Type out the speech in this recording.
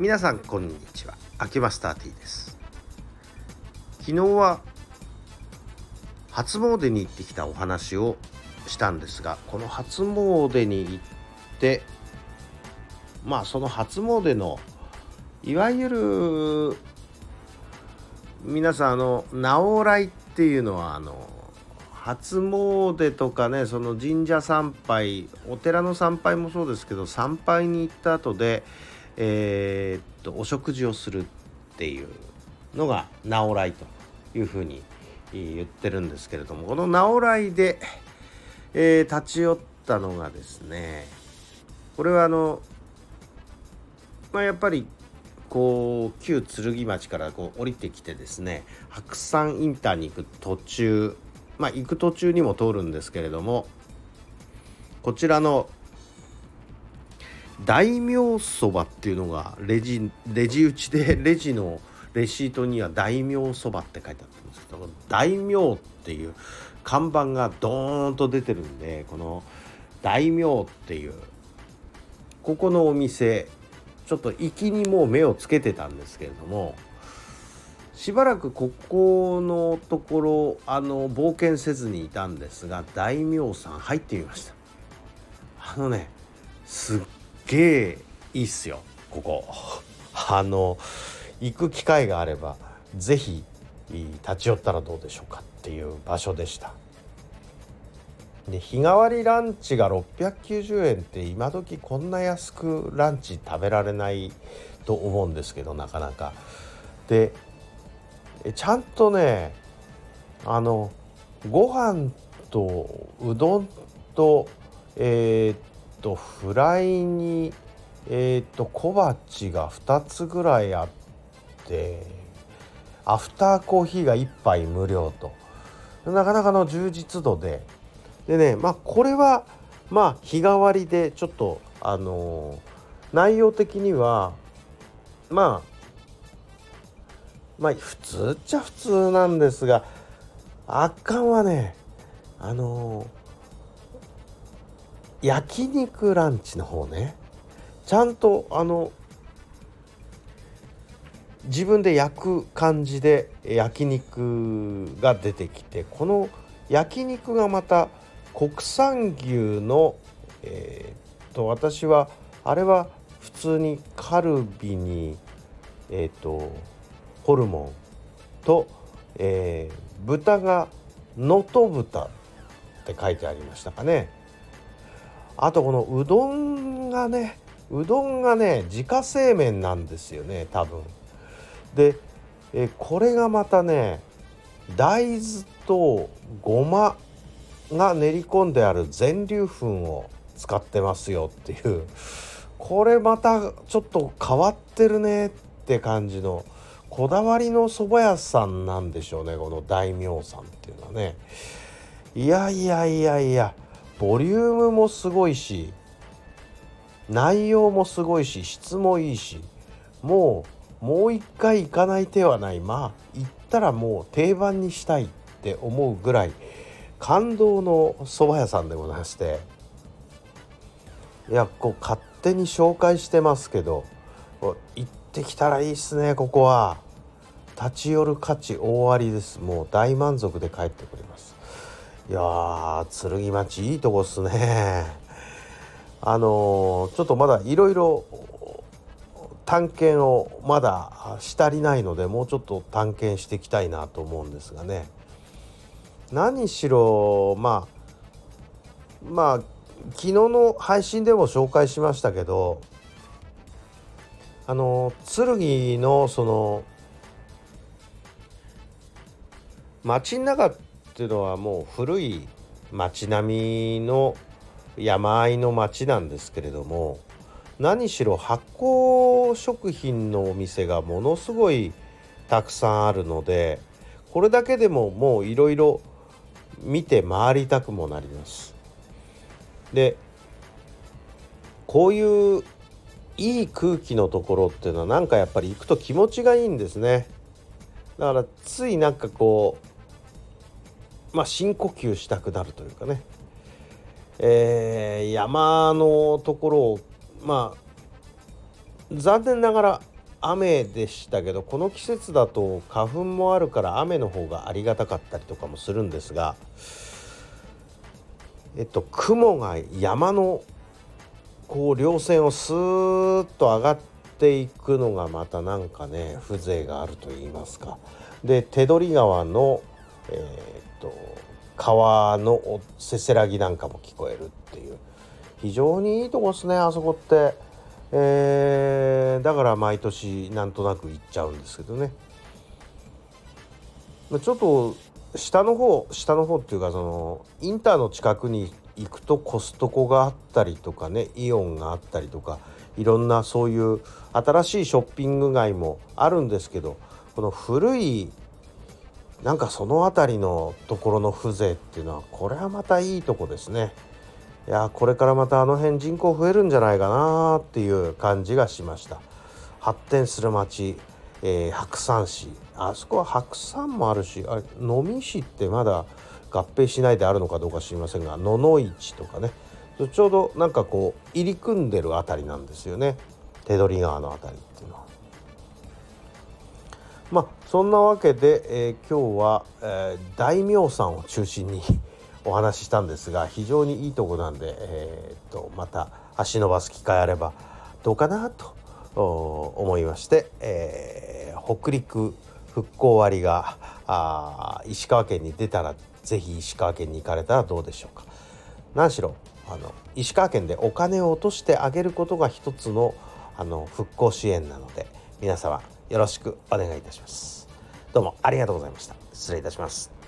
皆さんこんにちは。秋マスター T です。昨日は初詣に行ってきたお話をしたんですがこの初詣に行ってまあその初詣のいわゆる皆さんあの直来っていうのはあの初詣とかねその神社参拝お寺の参拝もそうですけど参拝に行った後でえー、っとお食事をするっていうのが直来というふうに言ってるんですけれどもこの直来で、えー、立ち寄ったのがですねこれはあのまあやっぱりこう旧剣町からこう降りてきてですね白山インターに行く途中まあ行く途中にも通るんですけれどもこちらの大名そばっていうのがレジレジ打ちで レジのレシートには大名そばって書いてあったんですけど大名っていう看板がドーンと出てるんでこの大名っていうここのお店ちょっと行きにもう目をつけてたんですけれどもしばらくここのところあの冒険せずにいたんですが大名さん入ってみました。あのねすっげえいいっすよ。ここ。あの行く機会があれば是非立ち寄ったらどうでしょうかっていう場所でした。で日替わりランチが690円って今時こんな安くランチ食べられないと思うんですけどなかなか。でちゃんとねあのご飯とうどんとえー、っとフライにえー、っと小鉢が2つぐらいあってアフターコーヒーが1杯無料と。なかなかの充実度で。でねまあこれはまあ日替わりでちょっとあのー、内容的にはまあまあ普通っちゃ普通なんですが圧巻はね。あのー、焼肉ランチの方ね。ちゃんとあの自分で焼く感じで焼肉が出てきてこの焼肉がまた国産牛のえー、っと私はあれは普通にカルビにえー、っとホルモンと、えー、豚が能登豚って書いてありましたかね。あとこのうどんがねうどんがね自家製麺なんですよね多分。で、えこれがまたね大豆とごまが練り込んである全粒粉を使ってますよっていう。これまたちょっと変わってるねって感じのこだわりの蕎麦屋さんなんでしょうねこの大名さんっていうのはね。いやいやいやいや。ボリュームもすごいし内容もすごいし質もいいしもうもう一回行かない手はない。まあ行ったらもう定番にしたいって思うぐらい感動の蕎麦屋さんでございまして。いやこう勝手に紹介してますけど行ってきたらいいっすねここは。立ち寄る価値大ありです。もう大満足で帰ってくれいやー剣町いいとこっすね。あのー、ちょっとまだいろいろ探検をまだし足りないのでもうちょっと探検していきたいなと思うんですがね。何しろまあまあ昨日の配信でも紹介しましたけどあの剣のその街の中ってていうのはもう古い街並みの山あいの町なんですけれども何しろ発酵食品のお店がものすごいたくさんあるのでこれだけでももういろいろ見て回りたくもなります。でこういういい空気のところっていうのはなんかやっぱり行くと気持ちがいいんですね。だからついなんかこうまあ深呼吸したくなるというかね、えー、山のところをまあ残念ながら雨でしたけどこの季節だと花粉もあるから雨の方がありがたかったりとかもするんですがえっと雲が山のこう稜線をスーッと上がっていくのがまたなんかね風情があると言いますか。で手取川のえー、っと川のせせらぎなんかも聞こえるっていう非常にいいとこですねあそこって。えー、だから毎年なんとなく行っちゃうんですけどねちょっと下の方下の方っていうかそのインターの近くに行くとコストコがあったりとかねイオンがあったりとかいろんなそういう新しいショッピング街もあるんですけどこの古いなんかその辺りのところの風情っていうのはこれはまたいいとこですね。いやこれからまたあの辺人口増えるんじゃないかなっていう感じがしました発展する町、えー、白山市あそこは白山もあるしあれ能美市ってまだ合併しないであるのかどうか知りませんが野々市とかねちょうどなんかこう入り組んでる辺りなんですよね手取川の辺り。まあそんなわけで、えー、今日は、えー、大名さんを中心に お話ししたんですが非常にいいとこなんで、えー、とまた足伸ばす機会あればどうかなと思いまして、えー、北陸復興割があ石川県に出たら是非石川県に行かれたらどうでしょうか。何しろあの石川県でお金を落としてあげることが一つのあの復興支援なので皆様よろしくお願いいたします。どうもありがとうございました。失礼いたします。